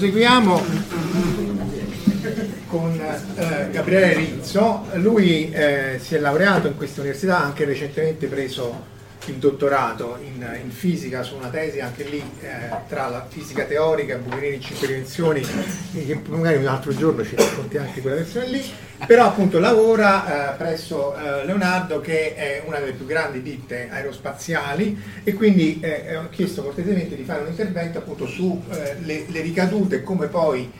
Proseguiamo con eh, Gabriele Rizzo, lui eh, si è laureato in questa università, ha anche recentemente preso il dottorato in, in, fisica su una tesi anche lì eh, tra la fisica teorica Bucherini in 5 dimensioni, che magari un altro giorno ci racconti anche quella versione lì, però appunto lavora eh, presso eh, Leonardo che è una delle più grandi ditte aerospaziali e quindi eh, ho chiesto cortesemente di fare un intervento appunto sulle eh, ricadute e come poi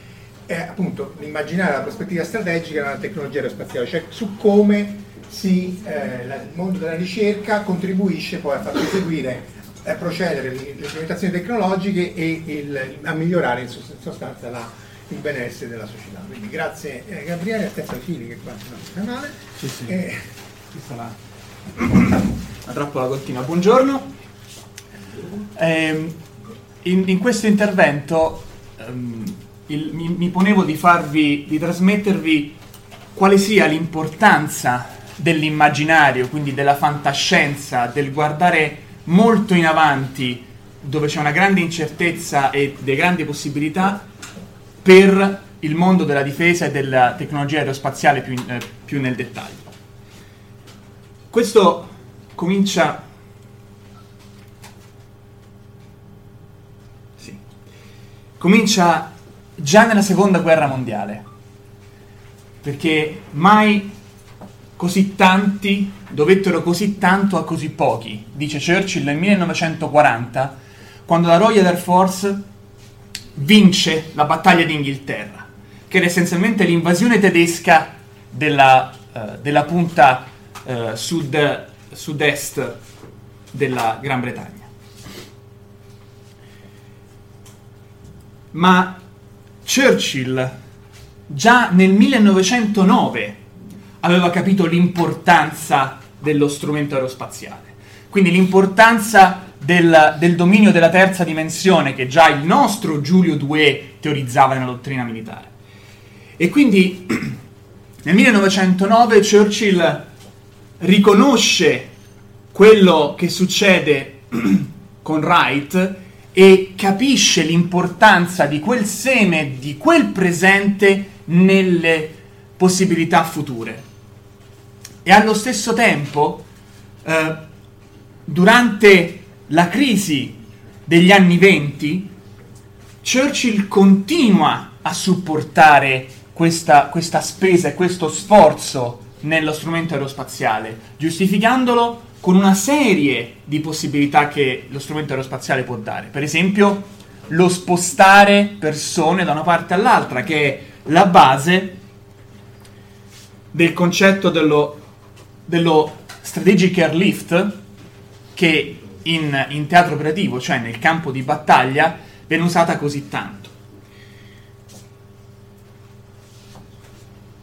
eh, appunto immaginare la prospettiva strategica della tecnologia aerospaziale, cioè su come si, eh, il mondo della ricerca contribuisce poi a far proseguire a procedere le implementazioni tecnologiche e il, a migliorare in sostanza la, il benessere della società. Quindi grazie eh, Gabriele, a Stefano Fili che è qua sul nostro canale. Sì, sì. Eh, Questa la, la trappola continua. Buongiorno. Eh, in, in, questo intervento ehm, il, mi, mi ponevo di farvi, di trasmettervi quale sia l'importanza dell'immaginario, quindi della fantascienza, del guardare molto in avanti, dove c'è una grande incertezza e delle grandi possibilità, per il mondo della difesa e della tecnologia aerospaziale più, eh, più nel dettaglio. Questo comincia... Sì. Comincia già nella seconda guerra mondiale, perché mai così tanti dovettero così tanto a così pochi, dice Churchill nel 1940, quando la Royal Air Force vince la battaglia d'Inghilterra, che era essenzialmente l'invasione tedesca della, uh, della punta uh, sud, sud-est della Gran Bretagna. Ma Churchill già nel 1909 aveva capito l'importanza dello strumento aerospaziale. Quindi l'importanza del, del, dominio della terza dimensione che già il nostro Giulio II teorizzava nella dottrina militare. E quindi nel 1909 Churchill riconosce quello che succede con Wright e capisce l'importanza di quel seme, di quel presente nelle possibilità future. E allo stesso tempo, eh, durante la crisi degli anni venti, Churchill continua a supportare questa, questa spesa e questo sforzo nello strumento aerospaziale, giustificandolo con una serie di possibilità che lo strumento aerospaziale può dare. Per esempio, lo spostare persone da una parte all'altra, che è la base del concetto dello dello Strategic Airlift, che in, in teatro operativo, cioè nel campo di battaglia, viene usata così tanto.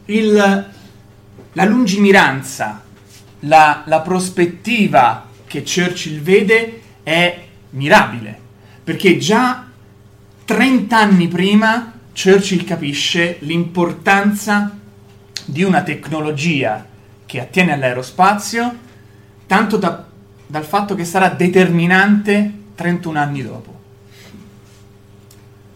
Il, la lungimiranza, la, la prospettiva che Churchill vede è mirabile, perché già 30 anni prima Churchill capisce l'importanza di una tecnologia che attiene all'aerospazio, tanto da, dal fatto che sarà determinante 31 anni dopo.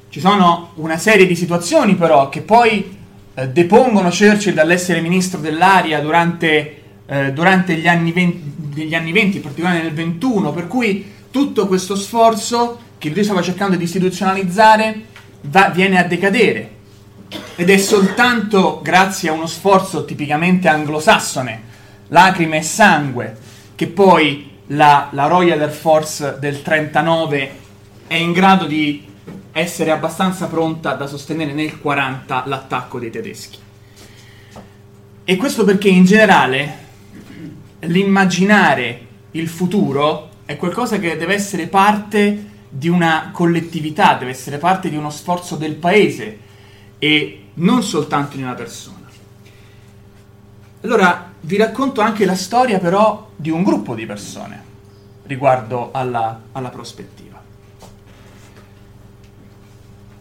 Ci sono una serie di situazioni però che poi eh, depongono Churchill dall'essere ministro dell'aria durante, eh, durante gli, anni 20, gli anni 20, in particolare nel 21, per cui tutto questo sforzo che lui stava cercando di istituzionalizzare va, viene a decadere. Ed è soltanto grazie a uno sforzo tipicamente anglosassone, lacrime e sangue, che poi la, la Royal Air Force del 39 è in grado di essere abbastanza pronta da sostenere nel 40 l'attacco dei tedeschi. E questo perché in generale l'immaginare il futuro è qualcosa che deve essere parte di una collettività, deve essere parte di uno sforzo del paese e non soltanto di una persona. Allora vi racconto anche la storia però di un gruppo di persone riguardo alla, alla prospettiva.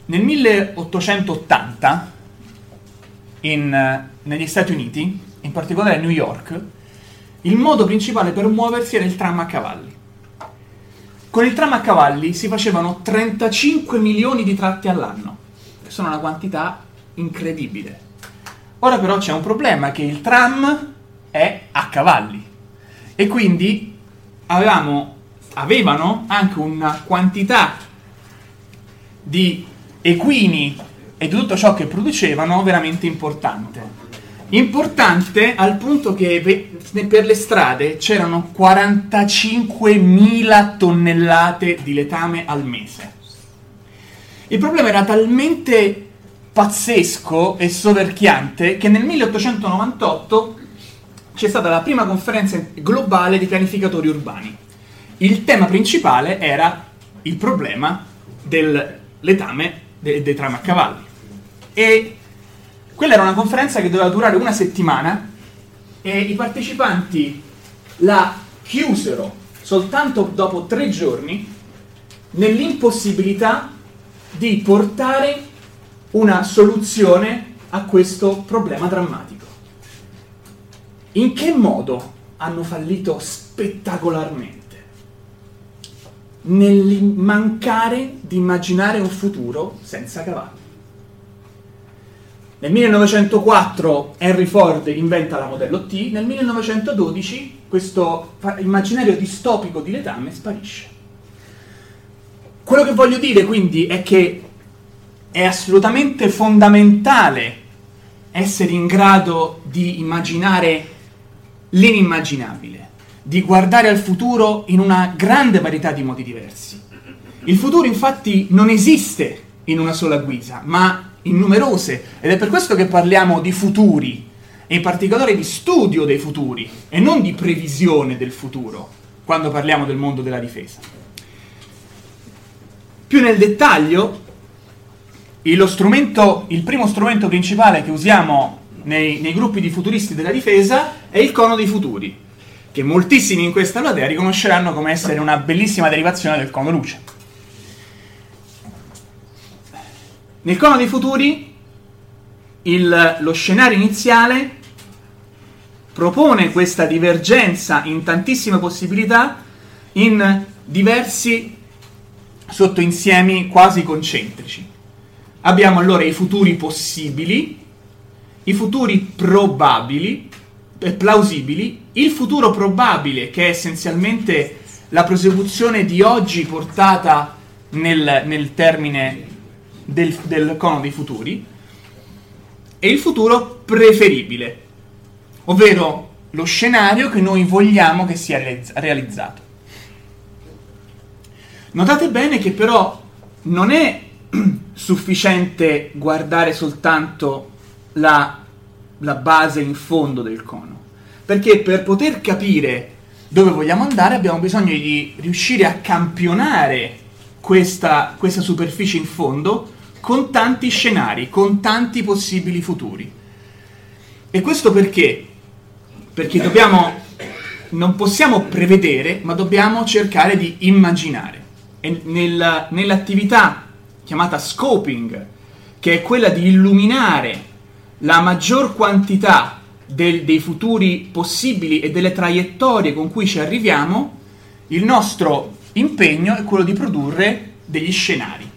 Nel 1880, in, negli Stati Uniti, in particolare a New York, il modo principale per muoversi era il tram a cavalli. Con il tram a cavalli si facevano 35 milioni di tratti all'anno, sono una quantità incredibile. Ora però c'è un problema, che il tram è a cavalli e quindi avevamo, avevano anche una quantità di equini e di tutto ciò che producevano veramente importante. Importante al punto che per le strade c'erano 45.000 tonnellate di letame al mese. Il problema era talmente pazzesco e soverchiante che nel 1898 c'è stata la prima conferenza globale di pianificatori urbani. Il tema principale era il problema del letame dei, dei tram a cavalli. E quella era una conferenza che doveva durare una settimana e i partecipanti la chiusero soltanto dopo tre giorni nell'impossibilità di portare una soluzione a questo problema drammatico. In che modo hanno fallito spettacolarmente? nel mancare di immaginare un futuro senza cavalli. Nel 1904 Henry Ford inventa la modello T, nel 1912 questo immaginario distopico di letame sparisce. Quello che voglio dire quindi è che è assolutamente fondamentale essere in grado di immaginare l'inimmaginabile di guardare al futuro in una grande varietà di modi diversi. Il futuro infatti non esiste in una sola guisa, ma in numerose, ed è per questo che parliamo di futuri, e in particolare di studio dei futuri, e non di previsione del futuro, quando parliamo del mondo della difesa. Più nel dettaglio, il primo strumento principale che usiamo nei, nei gruppi di futuristi della difesa è il cono dei futuri che moltissimi in questa platea riconosceranno come essere una bellissima derivazione del cono luce. Nel cono dei futuri il, lo scenario iniziale propone questa divergenza in tantissime possibilità in diversi sottoinsiemi quasi concentrici. Abbiamo allora i futuri possibili, i futuri probabili, plausibili, il futuro probabile, che è essenzialmente la prosecuzione di oggi portata nel, nel termine del, del cono dei futuri, e il futuro preferibile, ovvero lo scenario che noi vogliamo che sia realizzato. Notate bene che però non è sufficiente guardare soltanto la la base in fondo del cono. Perché per poter capire dove vogliamo andare, abbiamo bisogno di riuscire a campionare questa, questa superficie in fondo con tanti scenari, con tanti possibili futuri. E questo perché? Perché dobbiamo, non possiamo prevedere, ma dobbiamo cercare di immaginare. Nel, nell'attività chiamata scoping, che è quella di illuminare la maggior quantità del, dei futuri possibili e delle traiettorie con cui ci arriviamo, il nostro impegno è quello di produrre degli scenari.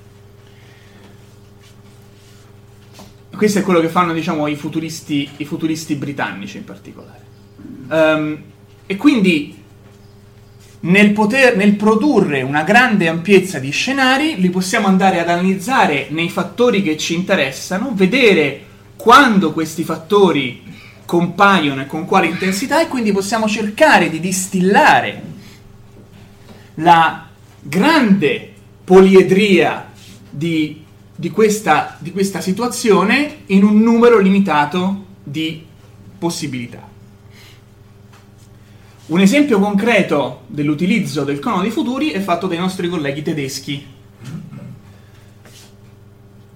Questo è quello che fanno diciamo, i, futuristi, i futuristi britannici in particolare. Um, e quindi nel, poter, nel produrre una grande ampiezza di scenari li possiamo andare ad analizzare nei fattori che ci interessano, vedere quando questi fattori compaiono e con quale intensità e quindi possiamo cercare di distillare la grande poliedria di, di, questa, di questa situazione in un numero limitato di possibilità. Un esempio concreto dell'utilizzo del cono dei futuri è fatto dai nostri colleghi tedeschi.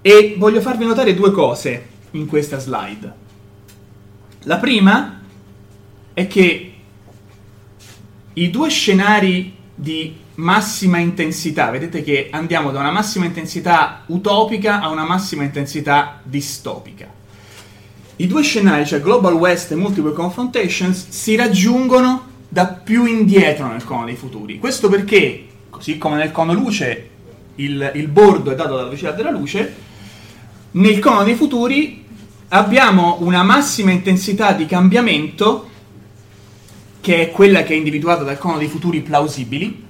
E voglio farvi notare due cose in questa slide. La prima è che i due scenari di massima intensità, vedete che andiamo da una massima intensità utopica a una massima intensità distopica. I due scenari, cioè Global West e Multiple Confrontations, si raggiungono da più indietro nel cono dei futuri. Questo perché, così come nel cono luce il, il bordo è dato dalla velocità della luce, nel cono dei futuri abbiamo una massima intensità di cambiamento, che è quella che è individuata dal cono dei futuri plausibili,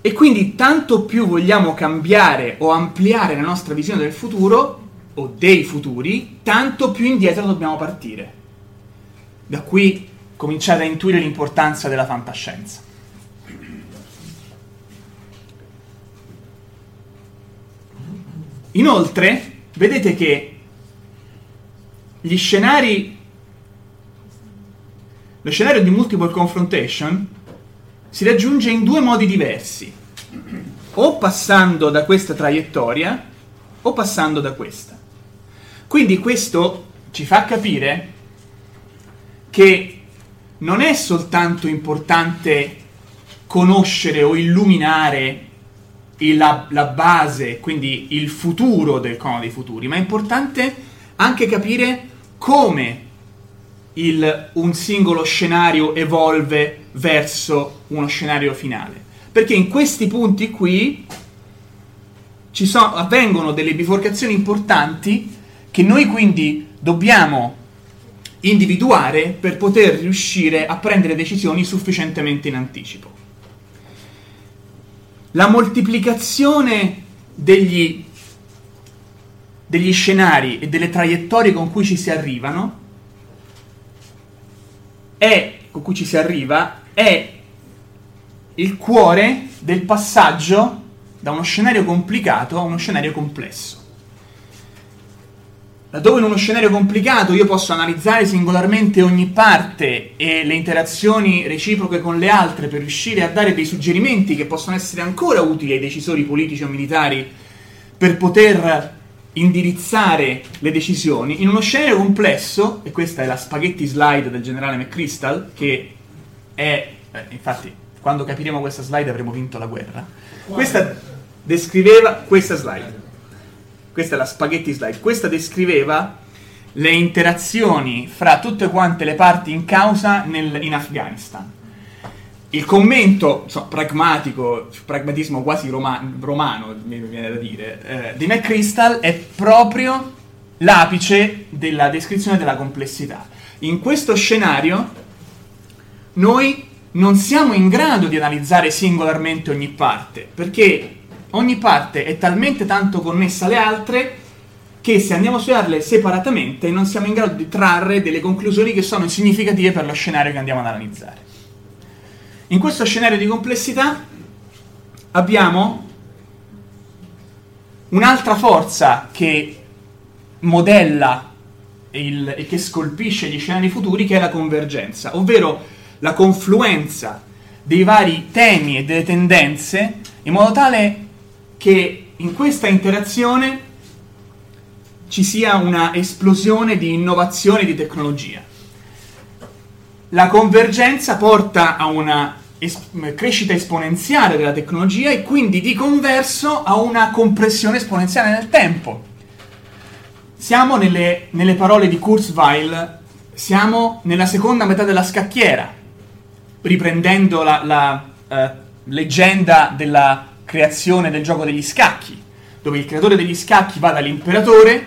e quindi tanto più vogliamo cambiare o ampliare la nostra visione del futuro, o dei futuri, tanto più indietro dobbiamo partire. Da qui cominciate a intuire l'importanza della fantascienza. Inoltre, vedete che gli scenari, lo scenario di multiple confrontation si raggiunge in due modi diversi, o passando da questa traiettoria o passando da questa. Quindi questo ci fa capire che non è soltanto importante conoscere o illuminare la, la, base, quindi il futuro del cono dei futuri, ma è importante anche capire come il, un singolo scenario evolve verso uno scenario finale. Perché in questi punti qui ci so, avvengono delle biforcazioni importanti che noi quindi dobbiamo individuare per poter riuscire a prendere decisioni sufficientemente in anticipo la moltiplicazione degli, degli scenari e delle traiettorie con cui ci si arrivano è, con cui ci si arriva, è il cuore del passaggio da uno scenario complicato a uno scenario complesso. Laddove in uno scenario complicato io posso analizzare singolarmente ogni parte e le interazioni reciproche con le altre per riuscire a dare dei suggerimenti che possono essere ancora utili ai decisori politici o militari per poter indirizzare le decisioni, in uno scenario complesso, e questa è la spaghetti slide del generale McChrystal, che è, eh, infatti, quando capiremo questa slide avremo vinto la guerra, questa descriveva questa slide questa è la spaghetti slide, questa descriveva le interazioni fra tutte quante le parti in causa nel, in Afghanistan. Il commento insomma, pragmatico, pragmatismo quasi roma, romano, mi viene da dire, eh, di McChrystal è proprio l'apice della descrizione della complessità. In questo scenario noi non siamo in grado di analizzare singolarmente ogni parte, perché ogni parte è talmente tanto connessa alle altre che se andiamo a studiarle separatamente non siamo in grado di trarre delle conclusioni che sono significative per lo scenario che andiamo ad analizzare. In questo scenario di complessità abbiamo un'altra forza che modella il, e che scolpisce gli scenari futuri, che è la convergenza, ovvero la confluenza dei vari temi e delle tendenze in modo tale che in questa interazione ci sia una esplosione di innovazione di tecnologia. La convergenza porta a una es- crescita esponenziale della tecnologia e quindi di converso a una compressione esponenziale nel tempo. Siamo nelle, nelle parole di Kurzweil, siamo nella seconda metà della scacchiera, riprendendo la, la uh, leggenda della creazione del gioco degli scacchi, dove il creatore degli scacchi va dall'imperatore,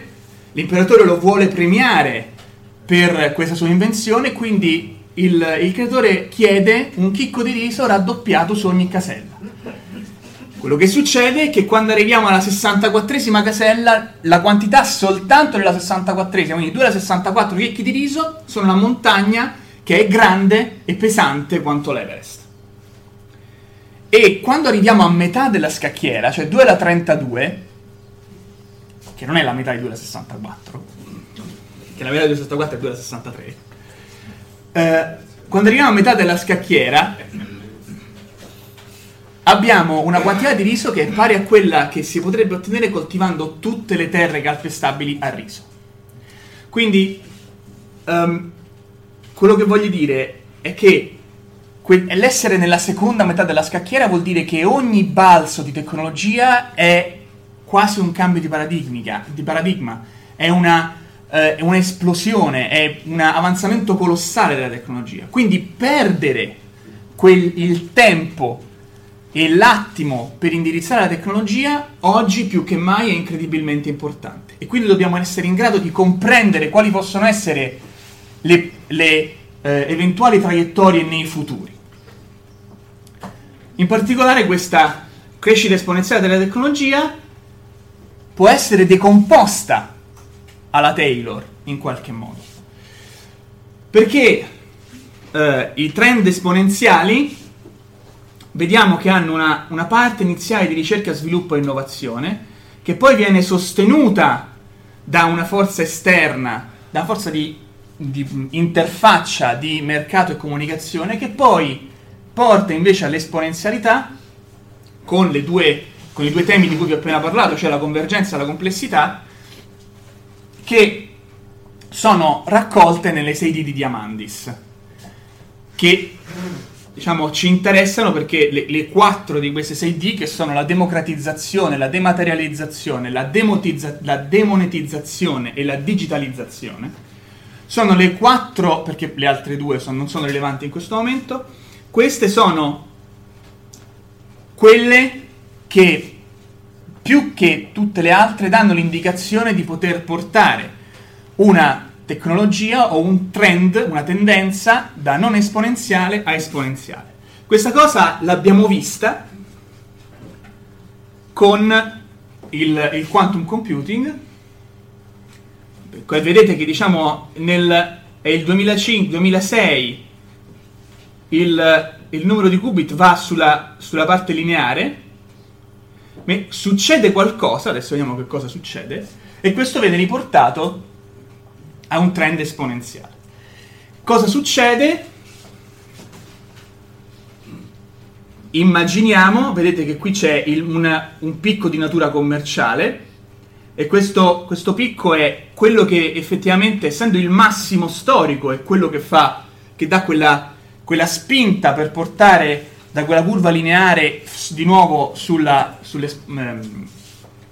l'imperatore lo vuole premiare per questa sua invenzione, quindi il, il creatore chiede un chicco di riso raddoppiato su ogni casella. Quello che succede è che quando arriviamo alla 64esima casella, la quantità soltanto della 64esima, quindi 2 alla 64 chicchi di riso, sono una montagna che è grande e pesante quanto l'Everest. E quando arriviamo a metà della scacchiera, cioè 2 alla 32, che non è la metà di 2 alla 64, che la metà di 2 alla 64 è 2 alla 63, eh, quando arriviamo a metà della scacchiera, abbiamo una quantità di riso che è pari a quella che si potrebbe ottenere coltivando tutte le terre calpestabili a riso. Quindi, um, quello che voglio dire è che que- l'essere nella seconda metà della scacchiera vuol dire che ogni balzo di tecnologia è quasi un cambio di, di paradigma, è una, eh, è un'esplosione, è un avanzamento colossale della tecnologia. Quindi perdere quel, il tempo e l'attimo per indirizzare la tecnologia oggi più che mai è incredibilmente importante. E quindi dobbiamo essere in grado di comprendere quali possono essere le, le eh, eventuali traiettorie nei futuri. In particolare questa crescita esponenziale della tecnologia può essere decomposta alla Taylor in qualche modo. Perché eh, i trend esponenziali vediamo che hanno una, una parte iniziale di ricerca, sviluppo e innovazione che poi viene sostenuta da una forza esterna, da una forza di di interfaccia di mercato e comunicazione che poi porta invece all'esponenzialità con, due, con i due temi di cui vi ho appena parlato, cioè la convergenza e la complessità, che sono raccolte nelle 6D di Diamandis, che diciamo, ci interessano perché le, le, quattro di queste 6D, che sono la democratizzazione, la dematerializzazione, la, demotizza- la demonetizzazione e la digitalizzazione, sono le quattro, perché le altre due sono, non sono rilevanti in questo momento, queste sono quelle che più che tutte le altre danno l'indicazione di poter portare una tecnologia o un trend, una tendenza da non esponenziale a esponenziale. Questa cosa l'abbiamo vista con il, il quantum computing vedete che diciamo nel è il 2005-2006 il, il, numero di qubit va sulla, sulla parte lineare, ma succede qualcosa, adesso vediamo che cosa succede, e questo viene riportato a un trend esponenziale. Cosa succede? Immaginiamo, vedete che qui c'è il, una, un picco di natura commerciale, e questo, questo, picco è quello che effettivamente, essendo il massimo storico, è quello che fa, che dà quella, quella spinta per portare da quella curva lineare di nuovo sulla ehm,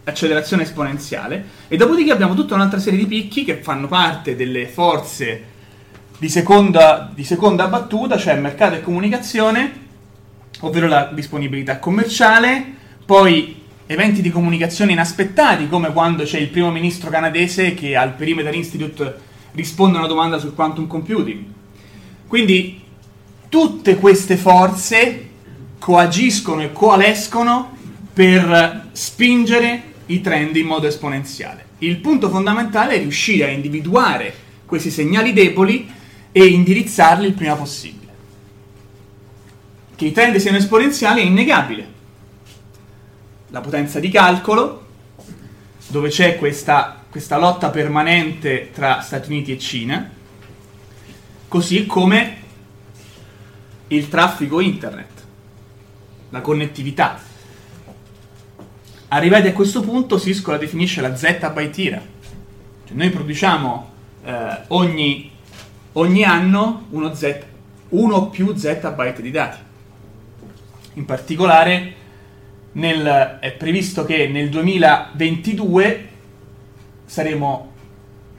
accelerazione esponenziale. E dopodiché abbiamo tutta un'altra serie di picchi che fanno parte delle forze di seconda, di seconda battuta, cioè mercato e comunicazione, ovvero la disponibilità commerciale, poi eventi di comunicazione inaspettati, come quando c'è il primo ministro canadese che al Perimeter Institute risponde a una domanda sul quantum computing. Quindi tutte queste forze coagiscono e coalescono per spingere i trend in modo esponenziale. Il punto fondamentale è riuscire a individuare questi segnali deboli e indirizzarli il prima possibile. Che i trend siano esponenziali è innegabile la potenza di calcolo, dove c'è questa, questa lotta permanente tra Stati Uniti e Cina, così come il traffico internet, la connettività. Arrivati a questo punto, Cisco la definisce la zettabyte Cioè noi produciamo eh, ogni, ogni, anno uno, z, uno o più zettabyte di dati. In particolare nel, è previsto che nel 2022 saremo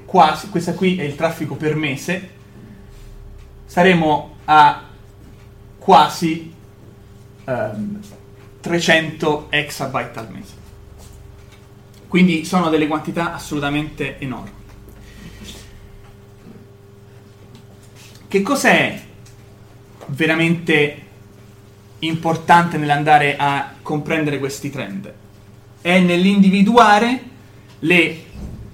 quasi, questa qui è il traffico per mese, saremo a quasi um, 300 exabyte al mese. Quindi sono delle quantità assolutamente enormi. Che cos'è veramente importante nell'andare a comprendere questi trend? È nell'individuare le,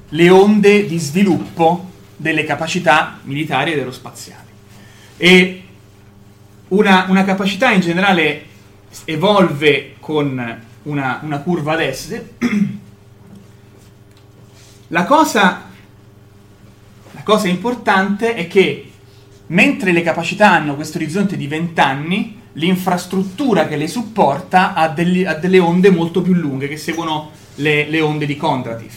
le onde di sviluppo delle capacità militari ed aerospaziali. E una, una capacità in generale evolve con una, una curva ad S. La cosa, la cosa importante è che mentre le capacità hanno questo orizzonte di 20 anni, l'infrastruttura che le supporta ha, degli, ha, delle onde molto più lunghe che seguono le, le onde di Kondrativ.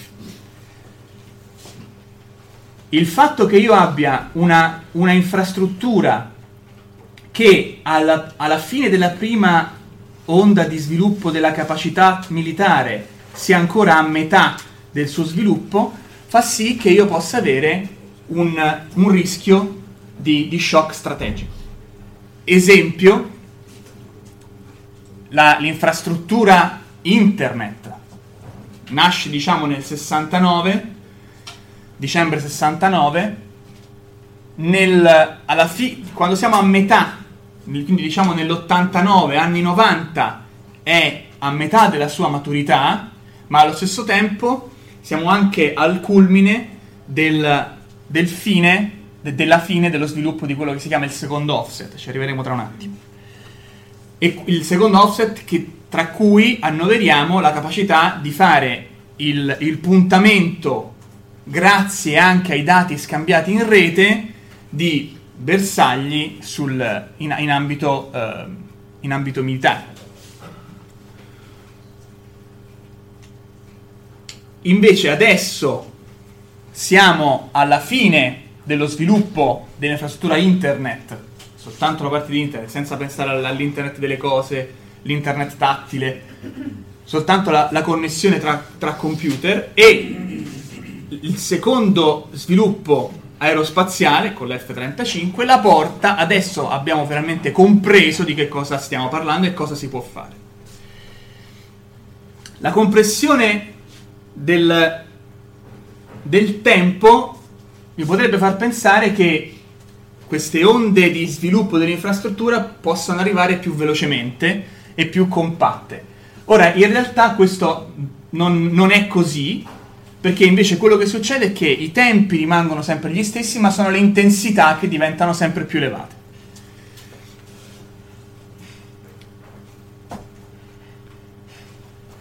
Il fatto che io abbia una, una infrastruttura che alla, alla fine della prima onda di sviluppo della capacità militare sia ancora a metà del suo sviluppo, fa sì che io possa avere un, un rischio di, di, shock strategico. Esempio, la, l'infrastruttura internet nasce diciamo nel 69, dicembre 69, nel, fi- quando siamo a metà quindi diciamo nell'89, anni 90, è a metà della sua maturità, ma allo stesso tempo siamo anche al culmine del, del fine, de, della fine dello sviluppo di quello che si chiama il secondo offset, ci arriveremo tra un attimo. E il secondo offset che, tra cui annoveriamo la capacità di fare il, il puntamento, grazie anche ai dati scambiati in rete, di bersagli sul, in, in, ambito, eh, in ambito militare. Invece adesso siamo alla fine dello sviluppo dell'infrastruttura internet, soltanto la parte di internet, senza pensare all'internet delle cose, l'internet tattile, soltanto la, la connessione tra, tra computer e il secondo sviluppo aerospaziale con l'F-35 la porta, adesso abbiamo veramente compreso di che cosa stiamo parlando e cosa si può fare. La compressione del, del tempo mi potrebbe far pensare che queste onde di sviluppo dell'infrastruttura possano arrivare più velocemente e più compatte. Ora, in realtà questo non, non è così, perché invece quello che succede è che i tempi rimangono sempre gli stessi, ma sono le intensità che diventano sempre più elevate.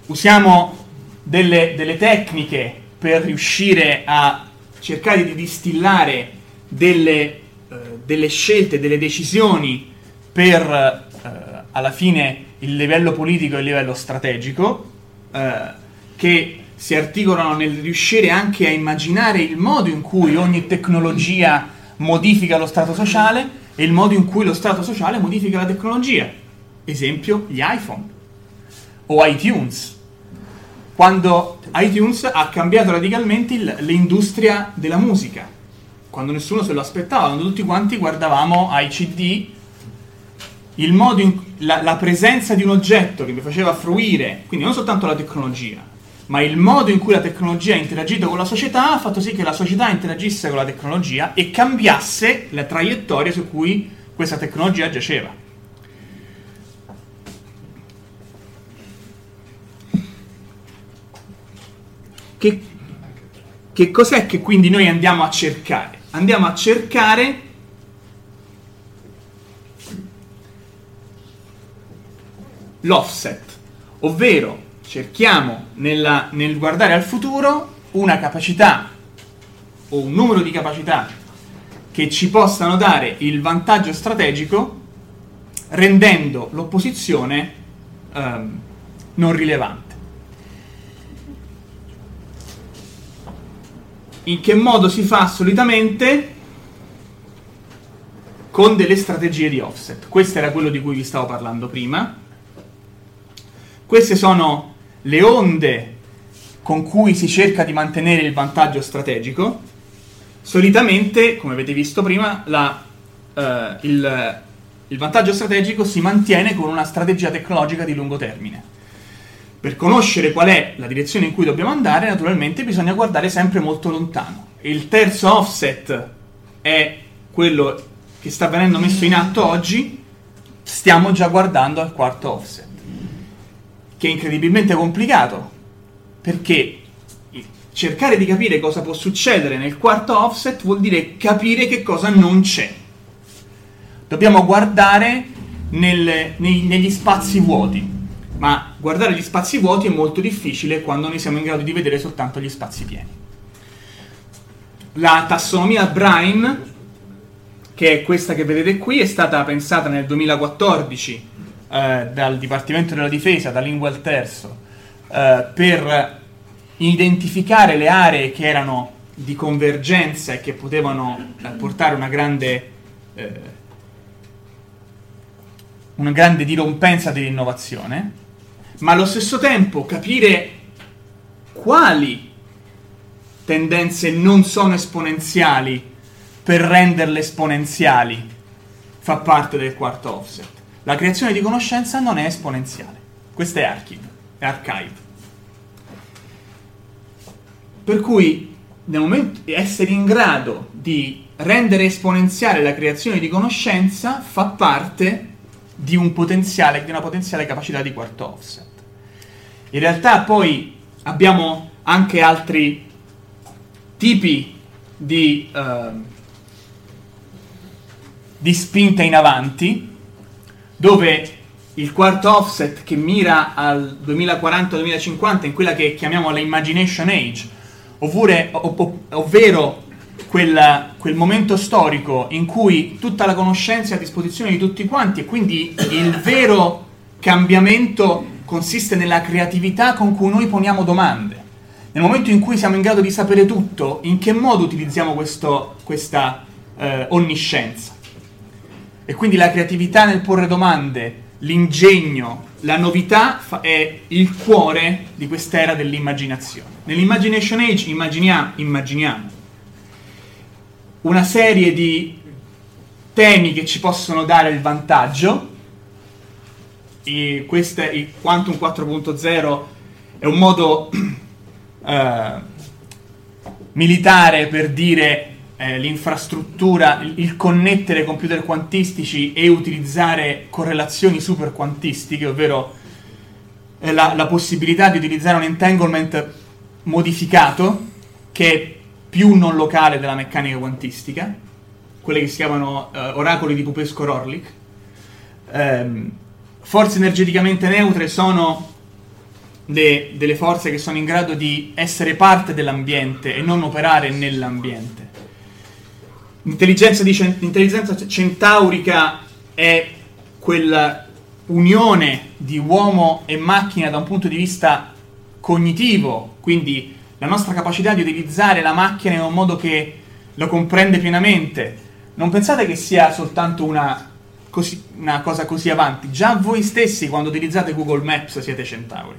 Usiamo delle, delle tecniche per riuscire a cercare di distillare delle, eh, delle scelte, delle decisioni per eh, alla fine il livello politico e il livello strategico, eh, che si articolano nel riuscire anche a immaginare il modo in cui ogni tecnologia modifica lo stato sociale e il modo in cui lo stato sociale modifica la tecnologia. Esempio, gli iPhone o iTunes. Quando iTunes ha cambiato radicalmente il, l'industria della musica, quando nessuno se lo aspettava, quando tutti quanti guardavamo ai CD, in, la, la presenza di un oggetto che mi faceva fruire, quindi non soltanto la tecnologia, ma il modo in cui la tecnologia ha interagito con la società ha fatto sì che la società interagisse con la tecnologia e cambiasse la traiettoria su cui questa tecnologia giaceva. Che, che cos'è che quindi noi andiamo a cercare? Andiamo a cercare l'offset, ovvero cerchiamo nella, nel guardare al futuro una capacità o un numero di capacità che ci possano dare il vantaggio strategico rendendo l'opposizione ehm, non rilevante. In che modo si fa solitamente? Con delle strategie di offset. Questo era quello di cui vi stavo parlando prima. Queste sono le onde con cui si cerca di mantenere il vantaggio strategico. Solitamente, come avete visto prima, la, eh, il, il vantaggio strategico si mantiene con una strategia tecnologica di lungo termine. Per conoscere qual è la direzione in cui dobbiamo andare, naturalmente bisogna guardare sempre molto lontano. Il terzo offset è quello che sta venendo messo in atto oggi, stiamo già guardando al quarto offset, che è incredibilmente complicato, perché cercare di capire cosa può succedere nel quarto offset vuol dire capire che cosa non c'è. Dobbiamo guardare nel, nei, negli spazi vuoti ma guardare gli spazi vuoti è molto difficile quando noi siamo in grado di vedere soltanto gli spazi pieni. La tassonomia Brine, che è questa che vedete qui, è stata pensata nel 2014 eh, dal Dipartimento della Difesa, da Lingual Terzo, eh, per identificare le aree che erano di convergenza e che potevano eh, portare una grande, eh, una grande dirompenza dell'innovazione ma allo stesso tempo capire quali tendenze non sono esponenziali per renderle esponenziali fa parte del quarto offset. La creazione di conoscenza non è esponenziale. Questo è archive, è archive. Per cui nel momento di essere in grado di rendere esponenziale la creazione di conoscenza fa parte di, un potenziale, di una potenziale capacità di quarto offset. In realtà poi abbiamo anche altri tipi di, uh, di spinta in avanti, dove il quarto offset che mira al 2040-2050 in quella che chiamiamo la imagination age, ovvure, ov- ovvero quel, quel, momento storico in cui tutta la conoscenza è a disposizione di tutti quanti e quindi il vero cambiamento consiste nella creatività con cui noi poniamo domande. Nel momento in cui siamo in grado di sapere tutto, in che modo utilizziamo questo, questa eh, onniscienza? E quindi la creatività nel porre domande, l'ingegno, la novità fa- è il cuore di quest'era dell'immaginazione. Nell'Imagination Age immaginiamo, immaginiamo una serie di temi che ci possono dare il vantaggio, e questo è il Quantum 4.0 è un modo eh, militare per dire eh, l'infrastruttura, il, il, connettere computer quantistici e utilizzare correlazioni super quantistiche, ovvero eh, la, la, possibilità di utilizzare un entanglement modificato che è più non locale della meccanica quantistica, quelle che si chiamano eh, oracoli di Pupesco-Rorlich. Um, forze energeticamente neutre sono le, delle forze che sono in grado di essere parte dell'ambiente e non operare nell'ambiente. L'intelligenza, di, l'intelligenza centaurica è quella unione di uomo e macchina da un punto di vista cognitivo, quindi la nostra capacità di utilizzare la macchina in un modo che lo comprende pienamente. Non pensate che sia soltanto una così, una cosa così avanti. Già voi stessi quando utilizzate Google Maps siete centauri.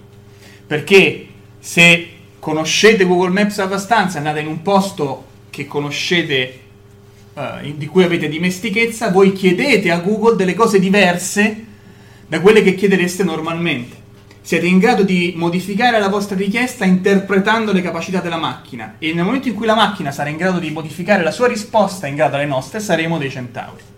Perché se conoscete Google Maps abbastanza, andate in un posto che conoscete, uh, di cui avete dimestichezza, voi chiedete a Google delle cose diverse da quelle che chiedereste normalmente. Siete in grado di modificare la vostra richiesta interpretando le capacità della macchina e nel momento in cui la macchina sarà in grado di modificare la sua risposta in grado alle nostre, saremo dei centauri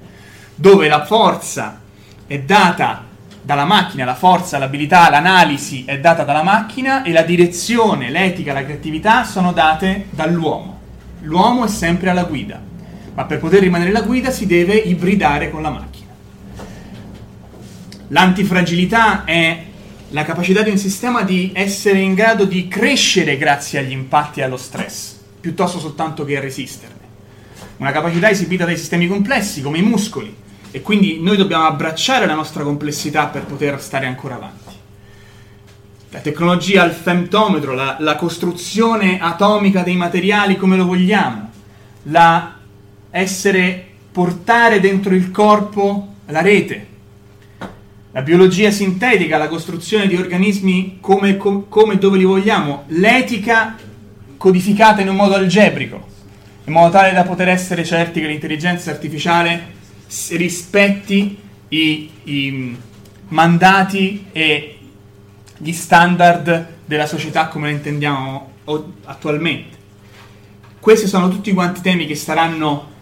dove la forza è data dalla macchina, la forza, l'abilità, l'analisi è data dalla macchina e la direzione, l'etica, la creatività sono date dall'uomo. L'uomo è sempre alla guida, ma per poter rimanere alla guida si deve ibridare con la macchina. L'antifragilità è la capacità di un sistema di essere in grado di crescere grazie agli impatti e allo stress, piuttosto soltanto che resisterne. Una capacità esibita dai sistemi complessi, come i muscoli, e quindi noi dobbiamo abbracciare la nostra complessità per poter stare ancora avanti. La tecnologia, il femtometro, la, la costruzione atomica dei materiali come lo vogliamo, la essere, portare dentro il corpo la rete, la biologia sintetica, la costruzione di organismi come, come dove li vogliamo, l'etica codificata in un modo algebrico, in modo tale da poter essere certi che l'intelligenza artificiale rispetti i, i mandati e gli standard della società come la intendiamo attualmente. Questi sono tutti quanti temi che saranno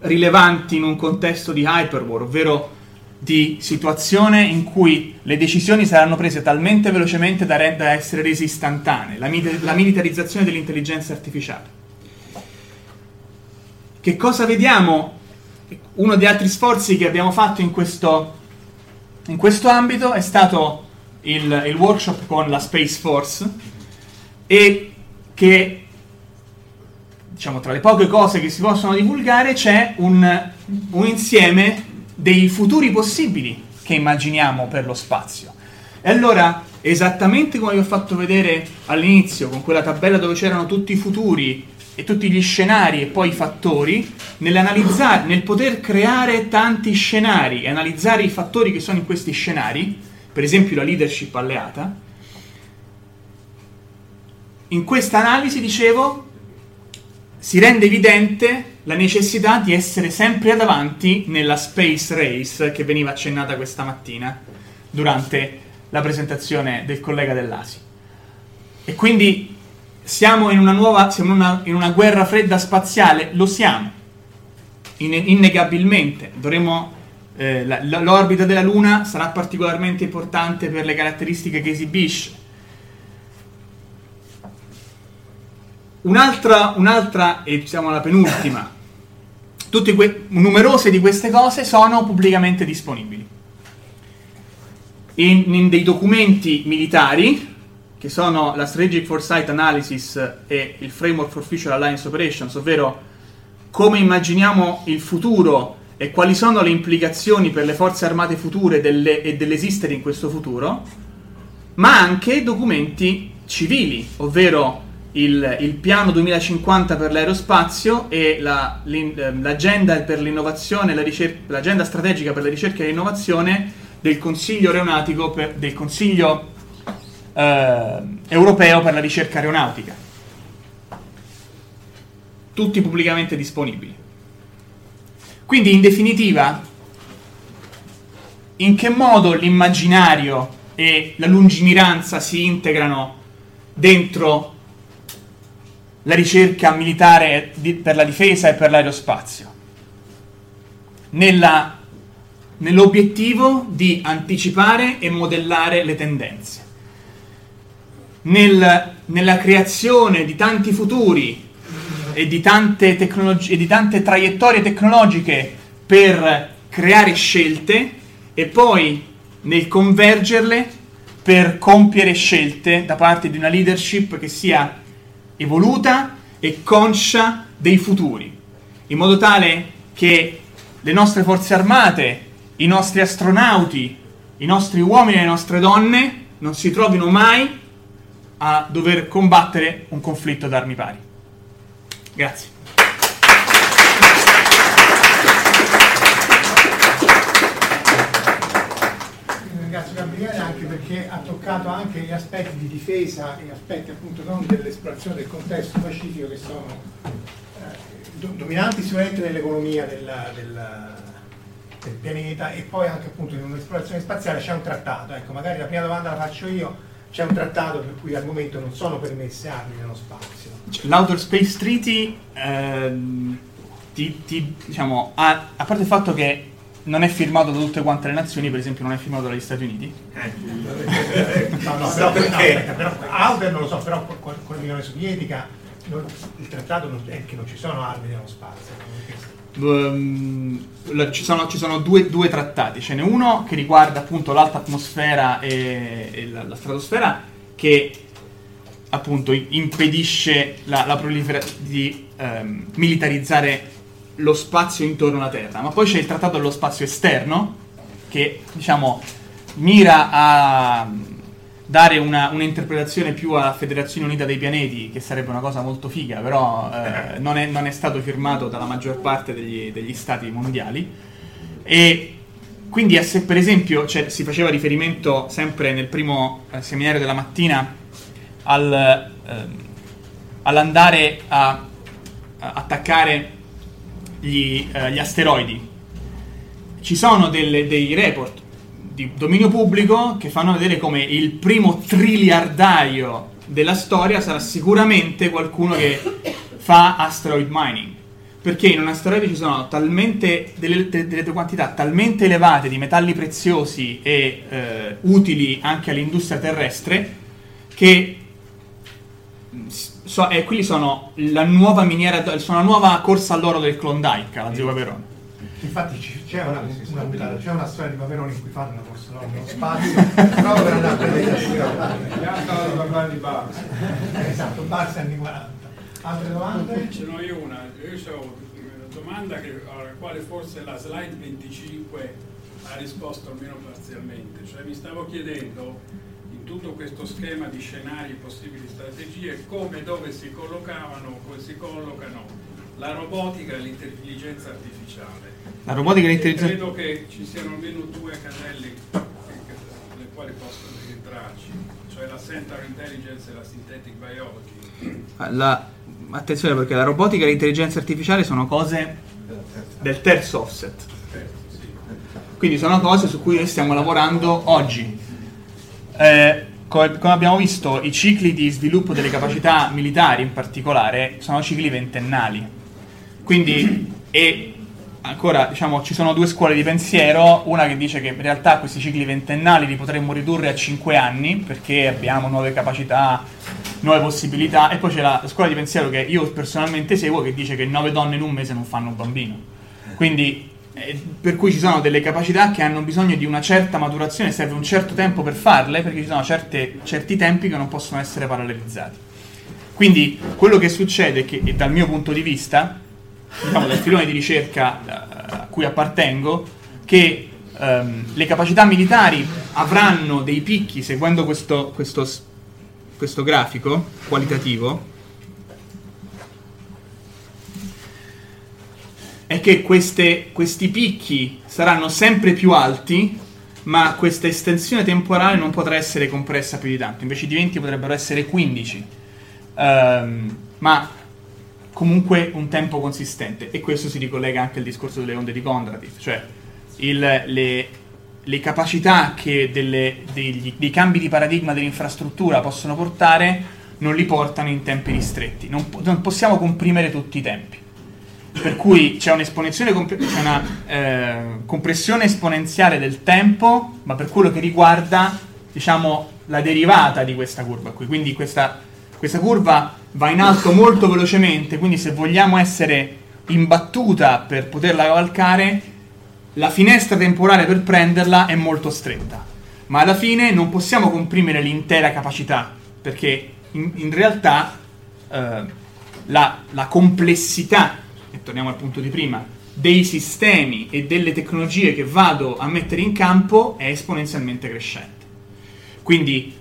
rilevanti in un contesto di hyperwar, ovvero di situazione in cui le decisioni saranno prese talmente velocemente da, re- da essere rese istantanee, la, mi- la militarizzazione dell'intelligenza artificiale. Che cosa vediamo? Uno degli altri sforzi che abbiamo fatto in questo, in questo ambito è stato il, il workshop con la Space Force e che diciamo, tra le poche cose che si possono divulgare c'è un, un insieme dei futuri possibili che immaginiamo per lo spazio. E allora, esattamente come vi ho fatto vedere all'inizio, con quella tabella dove c'erano tutti i futuri e tutti gli scenari e poi i fattori, nel poter creare tanti scenari e analizzare i fattori che sono in questi scenari, per esempio la leadership alleata, in questa analisi, dicevo, si rende evidente la necessità di essere sempre davanti nella space race che veniva accennata questa mattina durante la presentazione del collega dell'ASI. E quindi siamo in una nuova, siamo una, in una guerra fredda spaziale, lo siamo, innegabilmente. Dovremo, eh, la, l'orbita della Luna sarà particolarmente importante per le caratteristiche che esibisce Un'altra, un'altra e siamo alla penultima, que- numerose di queste cose sono pubblicamente disponibili. In, in, dei documenti militari, che sono la Strategic Foresight Analysis e il Framework for Future Alliance Operations, ovvero come immaginiamo il futuro e quali sono le implicazioni per le forze armate future delle, e dell'esistere in questo futuro, ma anche documenti civili, ovvero il, il, piano 2050 per l'aerospazio e la, ehm, l'agenda per l'innovazione, la ricer- l'agenda strategica per la ricerca e l'innovazione del Consiglio aeronautico, per, del Consiglio eh, europeo per la ricerca aeronautica. Tutti pubblicamente disponibili. Quindi, in definitiva, in che modo l'immaginario e la lungimiranza si integrano dentro la ricerca militare di, per la difesa e per l'aerospazio, nella, nell'obiettivo di anticipare e modellare le tendenze, nel, nella creazione di tanti futuri e di tante, tecnologi- di tante traiettorie tecnologiche per creare scelte e poi nel convergerle per compiere scelte da parte di una leadership che sia evoluta e conscia dei futuri, in modo tale che le nostre forze armate, i nostri astronauti, i nostri uomini e le nostre donne non si trovino mai a dover combattere un conflitto d'armi pari. Grazie. Ringrazio Gabriele anche perché ha toccato anche gli aspetti di difesa e aspetti appunto non dell'esplorazione del contesto pacifico che sono eh, dominanti sicuramente nell'economia della, della, del pianeta e poi anche appunto in un'esplorazione spaziale c'è un trattato, ecco magari la prima domanda la faccio io, c'è un trattato per cui al momento non sono permesse armi nello spazio. L'Outer Space Treaty ehm, ti, ti, diciamo, ha, a parte il fatto che non è firmato da tutte quante le nazioni, per esempio non è firmato dagli Stati Uniti. Eh, no, no, no, perché? Però, Auder non lo so, però con, con l'Unione Sovietica non, il trattato non, è che non ci sono armi nello spazio. um, ci sono, ci sono due, due, trattati, ce n'è uno che riguarda appunto l'alta atmosfera e, e la, la, stratosfera che appunto impedisce la, la proliferazione di um, militarizzare lo spazio intorno alla Terra, ma poi c'è il trattato dello spazio esterno che diciamo mira a dare una, un'interpretazione più alla Federazione Unita dei Pianeti, che sarebbe una cosa molto figa, però eh, non, è, non, è, stato firmato dalla maggior parte degli, degli stati mondiali. E quindi se per esempio cioè, si faceva riferimento sempre nel primo eh, seminario della mattina al, eh, all'andare a, a attaccare gli, eh, gli, asteroidi, ci sono delle, dei report di dominio pubblico che fanno vedere come il primo triliardario della storia sarà sicuramente qualcuno che fa asteroid mining. Perché in un asteroide ci sono talmente delle, delle quantità talmente elevate di metalli preziosi e eh, utili anche all'industria terrestre che so, eh, quelli sono la nuova miniera, sono la nuova corsa all'oro del Klondike, la zio Paperone. Infatti c'è una, una, c'è una, storia di Paperone in cui fanno una corsa all'oro nello spazio, proprio per andare a prendere la Barça. Esatto, Barça anni 40. Altre domande? Ce n'ho io una, io ho una domanda che, alla quale forse la slide 25 ha risposto almeno parzialmente, cioè mi stavo chiedendo tutto questo schema di scenari e possibili strategie, come dove si collocavano, come si collocano la robotica e l'intelligenza artificiale. La robotica e l'intelligenza Credo che ci siano almeno due canelli nelle quali possono rientrarci, cioè la Center Intelligence e la Synthetic Biology. La, attenzione perché la robotica e l'intelligenza artificiale sono cose del terzo offset. Quindi sono cose su cui noi stiamo lavorando oggi eh, come abbiamo visto, i cicli di sviluppo delle capacità militari in particolare sono cicli ventennali. Quindi, e ancora, diciamo, ci sono due scuole di pensiero, una che dice che in realtà questi cicli ventennali li potremmo ridurre a 5 anni perché abbiamo nuove capacità, nuove possibilità, e poi c'è la scuola di pensiero che io personalmente seguo che dice che 9 donne in un mese non fanno un bambino. Quindi per cui ci sono delle capacità che hanno bisogno di una certa maturazione, serve un certo tempo per farle, perché ci sono certe, certi tempi che non possono essere parallelizzati. Quindi quello che succede che, dal mio punto di vista, diciamo dal filone di ricerca uh, a cui appartengo, che um, le capacità militari avranno dei picchi, seguendo questo, questo, questo grafico qualitativo, è che queste, questi picchi saranno sempre più alti, ma questa estensione temporale non potrà essere compressa più di tanto, invece di 20 potrebbero essere 15, um, ehm, ma comunque un tempo consistente. E questo si ricollega anche al discorso delle onde di Kondratiev, cioè il, le, le, capacità che delle, degli, dei cambi di paradigma dell'infrastruttura possono portare non li portano in tempi ristretti, non, non possiamo comprimere tutti i tempi per cui c'è, c'è una eh, compressione esponenziale del tempo, ma per quello che riguarda diciamo, la derivata di questa curva qui. Quindi questa, questa curva va in alto molto velocemente, quindi se vogliamo essere in battuta per poterla cavalcare, la finestra temporale per prenderla è molto stretta. Ma alla fine non possiamo comprimere l'intera capacità, perché in, in realtà eh, la, la complessità torniamo al punto di prima, dei sistemi e delle tecnologie che vado a mettere in campo è esponenzialmente crescente. Quindi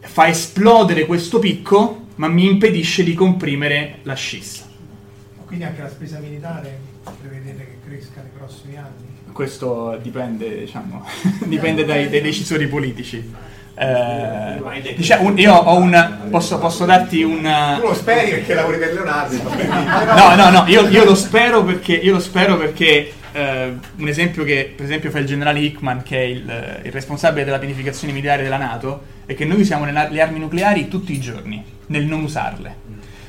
fa esplodere questo picco, ma mi impedisce di comprimere la scissa. Quindi anche la spesa militare prevedete che cresca nei prossimi anni? Questo dipende, diciamo, dipende dai, dai decisori politici. Eh, diciamo, io ho un. Posso, posso, darti un. Tu lo speri perché lavori per Leonardo? no, no, no, io, io, lo spero perché. Io lo spero perché eh, un esempio che, per esempio, fa il generale Hickman, che è il, il, responsabile della pianificazione militare della Nato, è che noi usiamo le armi nucleari tutti i giorni, nel non usarle.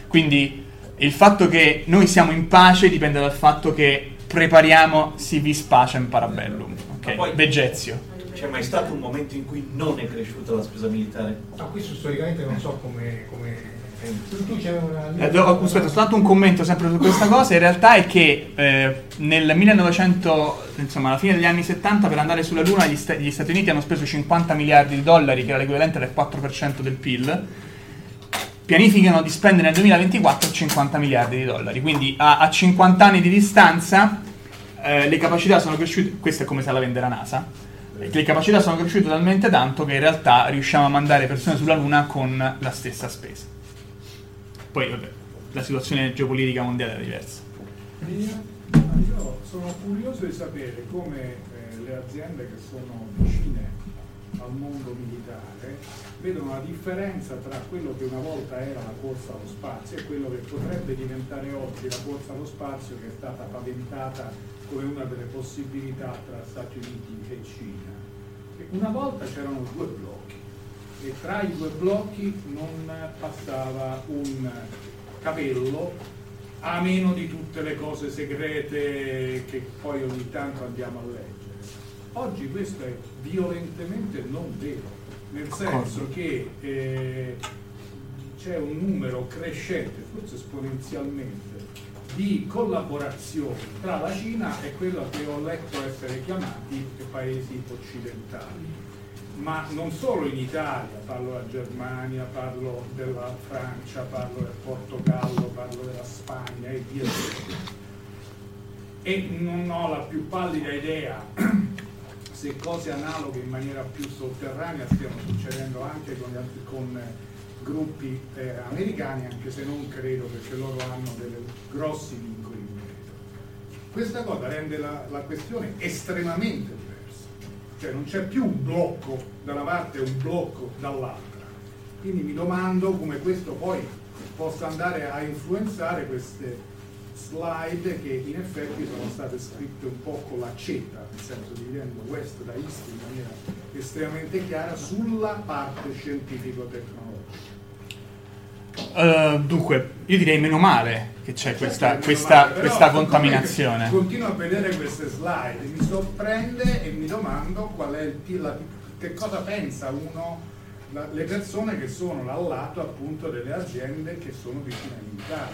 Quindi il fatto che noi siamo in pace dipende dal fatto che prepariamo si vis pacem parabellum. Ok, Vegezio c'è mai stato un momento in cui non è cresciuta la spesa militare? No, questo storicamente non so come, come Eh, do, aspetta, soltanto un commento sempre su questa cosa. In realtà è che eh, nel 1900, insomma, alla fine degli anni 70, per andare sulla Luna, gli, sta- gli, Stati Uniti hanno speso 50 miliardi di dollari, che era l'equivalente del 4% del PIL. Pianificano di spendere nel 2024 50 miliardi di dollari. Quindi a, a 50 anni di distanza eh, le capacità sono cresciute. Questa è come se la vende la NASA. Le capacità sono cresciute talmente tanto che in realtà riusciamo a mandare persone sulla Luna con la stessa spesa. Poi, vabbè, la situazione geopolitica mondiale era diversa. Io sono curioso di sapere come eh, le aziende che sono vicine al mondo militare vedono la differenza tra quello che una volta era la corsa allo spazio e quello che potrebbe diventare oggi la corsa allo spazio che è stata paventata come una delle possibilità tra Stati Uniti e Cina. Una volta c'erano due blocchi e tra i due blocchi non passava un capello a meno di tutte le cose segrete che poi ogni tanto andiamo a leggere. Oggi questo è violentemente non vero, nel senso che eh, c'è un numero crescente, forse esponenzialmente, di collaborazione tra la Cina e quello che ho letto essere chiamati paesi occidentali. Ma non solo in Italia, parlo della Germania, parlo della Francia, parlo del Portogallo, parlo della Spagna e via E non ho la più pallida idea se cose analoghe in maniera più sotterranea stiano succedendo anche con, con gruppi eh, americani, anche se non credo perché loro hanno dei grossi vincoli in merito. Questa cosa rende la, la questione estremamente cioè non c'è più un blocco da una parte e un blocco dall'altra. Quindi mi domando come questo poi possa andare a influenzare queste slide che in effetti sono state scritte un po' con l'accetta, nel senso dividendo west da east in maniera estremamente chiara sulla parte scientifico-tecnologica. Uh, dunque, io direi meno male che c'è certo questa, questa, male, questa contaminazione. Continuo a vedere queste slide, mi sorprende e mi domando qual è il, la, che cosa pensa uno, la, le persone che sono dal lato appunto delle aziende che sono vicine ai militari.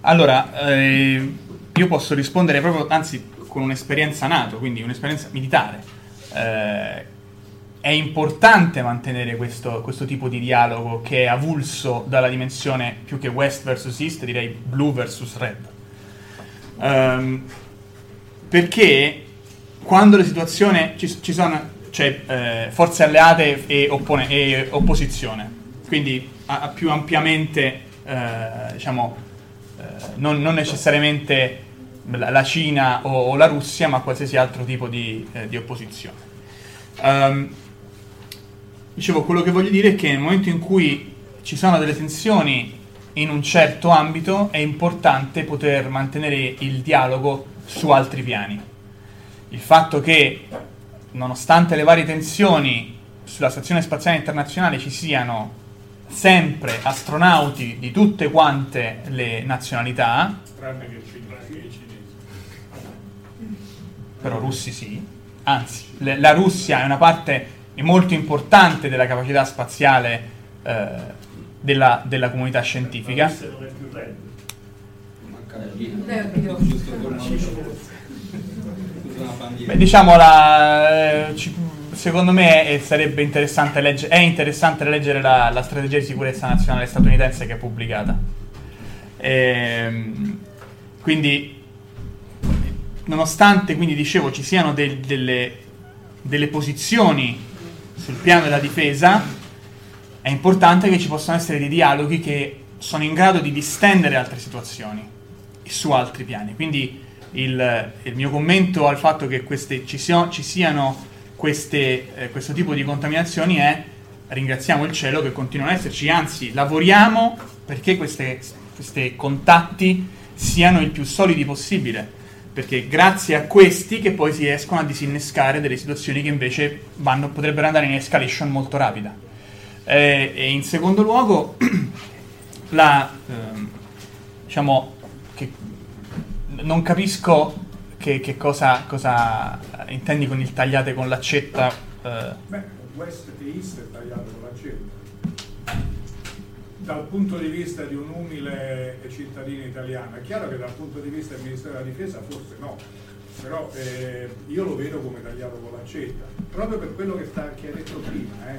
Allora, eh, io posso rispondere proprio, anzi, con un'esperienza NATO, quindi un'esperienza militare. Eh, è importante mantenere questo, questo, tipo di dialogo che è avulso dalla dimensione più che West versus East, direi Blue versus Red. Um, perché quando le situazioni ci, ci sono cioè, eh, forze alleate e, oppone, e, opposizione, quindi a, a più ampiamente, eh, diciamo, eh, non, non, necessariamente la, la Cina o, o, la Russia, ma qualsiasi altro tipo di, eh, di opposizione. Um, Dicevo, quello che voglio dire è che nel momento in cui ci sono delle tensioni in un certo ambito è importante poter mantenere il dialogo su altri piani. Il fatto che, nonostante le varie tensioni sulla Stazione Spaziale Internazionale, ci siano sempre astronauti di tutte quante le nazionalità, tranne che cinesi, però russi sì, anzi, le, la Russia è una parte è molto importante della capacità spaziale eh, della, della, comunità scientifica. Beh, diciamo la, eh, secondo me è, sarebbe interessante leggere, è interessante leggere la, la, strategia di sicurezza nazionale statunitense che è pubblicata. E, ehm, quindi, nonostante quindi dicevo ci siano del, delle, delle posizioni sul piano della difesa è importante che ci possano essere dei dialoghi che sono in grado di distendere altre situazioni su altri piani. Quindi il, il mio commento al fatto che queste, ci, siano, ci siano queste, eh, questo tipo di contaminazioni è ringraziamo il cielo che continuano ad esserci, anzi lavoriamo perché questi contatti siano il più solidi possibile perché grazie a questi che poi si riescono a disinnescare delle situazioni che invece vanno, potrebbero andare in escalation molto rapida. Eh, e in secondo luogo, la, eh, diciamo non capisco che, che cosa, cosa, intendi con il tagliate con l'accetta. Eh. Beh, West e East è tagliato con l'accetta. Dal punto di vista di un umile cittadino italiano. È chiaro che dal punto di vista del Ministero della Difesa forse no, però eh, io lo vedo come tagliato con l'accetta, proprio per quello che, sta, che hai detto prima, eh,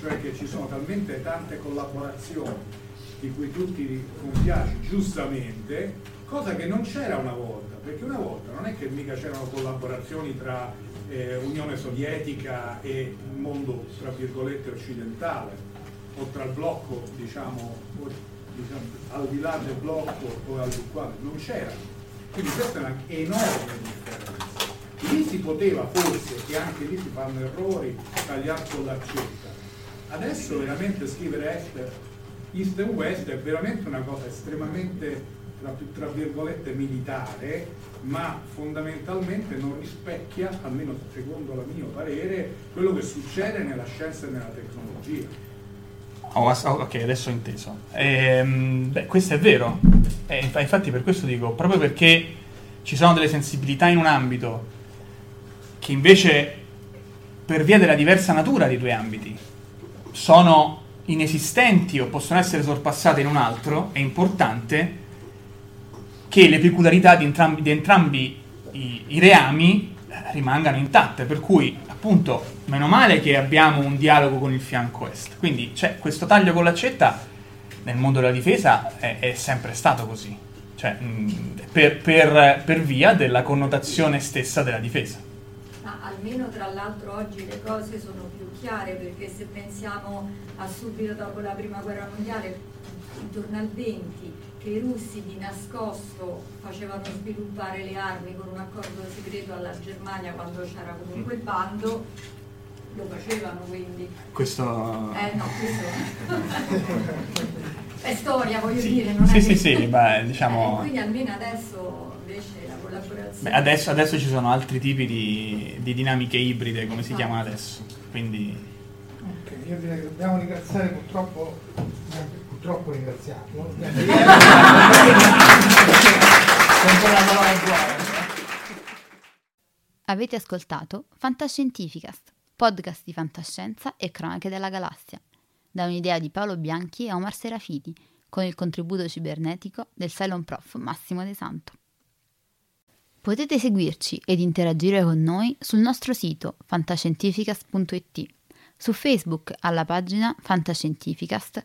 cioè che ci sono talmente tante collaborazioni di cui tutti compiaci giustamente, cosa che non c'era una volta, perché una volta non è che mica c'erano collaborazioni tra eh, Unione Sovietica e mondo, tra virgolette, occidentale, o tra il blocco, diciamo, diciamo al di là del blocco o al di qua, non c'era. Quindi questa è una enorme differenza. Lì si poteva forse, e anche lì si fanno errori, tagliare con l'accetta. Adesso veramente scrivere est, east e west è veramente una cosa estremamente tra, tra virgolette militare, ma fondamentalmente non rispecchia, almeno secondo il mio parere, quello che succede nella scienza e nella tecnologia. Oh, ok, adesso ho inteso. Ehm, beh, questo è vero. Eh, infatti per questo dico, proprio perché ci sono delle sensibilità in un ambito che invece, per via della diversa natura dei due ambiti, sono inesistenti o possono essere sorpassate in un altro, è importante che le peculiarità di entrambi, di entrambi i, i reami rimangano intatte, per cui appunto meno male che abbiamo un dialogo con il fianco est. Quindi c'è questo taglio con l'accetta nel mondo della difesa è, è sempre stato così, cioè, per, per, per via della connotazione stessa della difesa. Ma almeno tra l'altro oggi le cose sono più chiare perché se pensiamo a subito dopo la prima guerra mondiale, intorno al 20, che i russi di nascosto facevano sviluppare le armi con un accordo segreto alla Germania quando c'era comunque il bando, lo facevano quindi. Questo... Eh no, questo... è storia, voglio sì. dire. Non sì, è sì, che... sì, beh, diciamo... Eh, quindi almeno adesso invece la collaborazione... Beh, adesso, adesso, ci sono altri tipi di, di dinamiche ibride, come si ah. chiamano adesso, quindi... Ok, io direi che dobbiamo ringraziare purtroppo troppo ringraziato. Avete ascoltato Fantascientificast, podcast di fantascienza e cronache della galassia, da un'idea di Paolo Bianchi e Omar Serafiti, con il contributo cibernetico del Cylon Prof Massimo De Santo. Potete seguirci ed interagire con noi sul nostro sito fantascientificast.it, su Facebook alla pagina Fantascientificast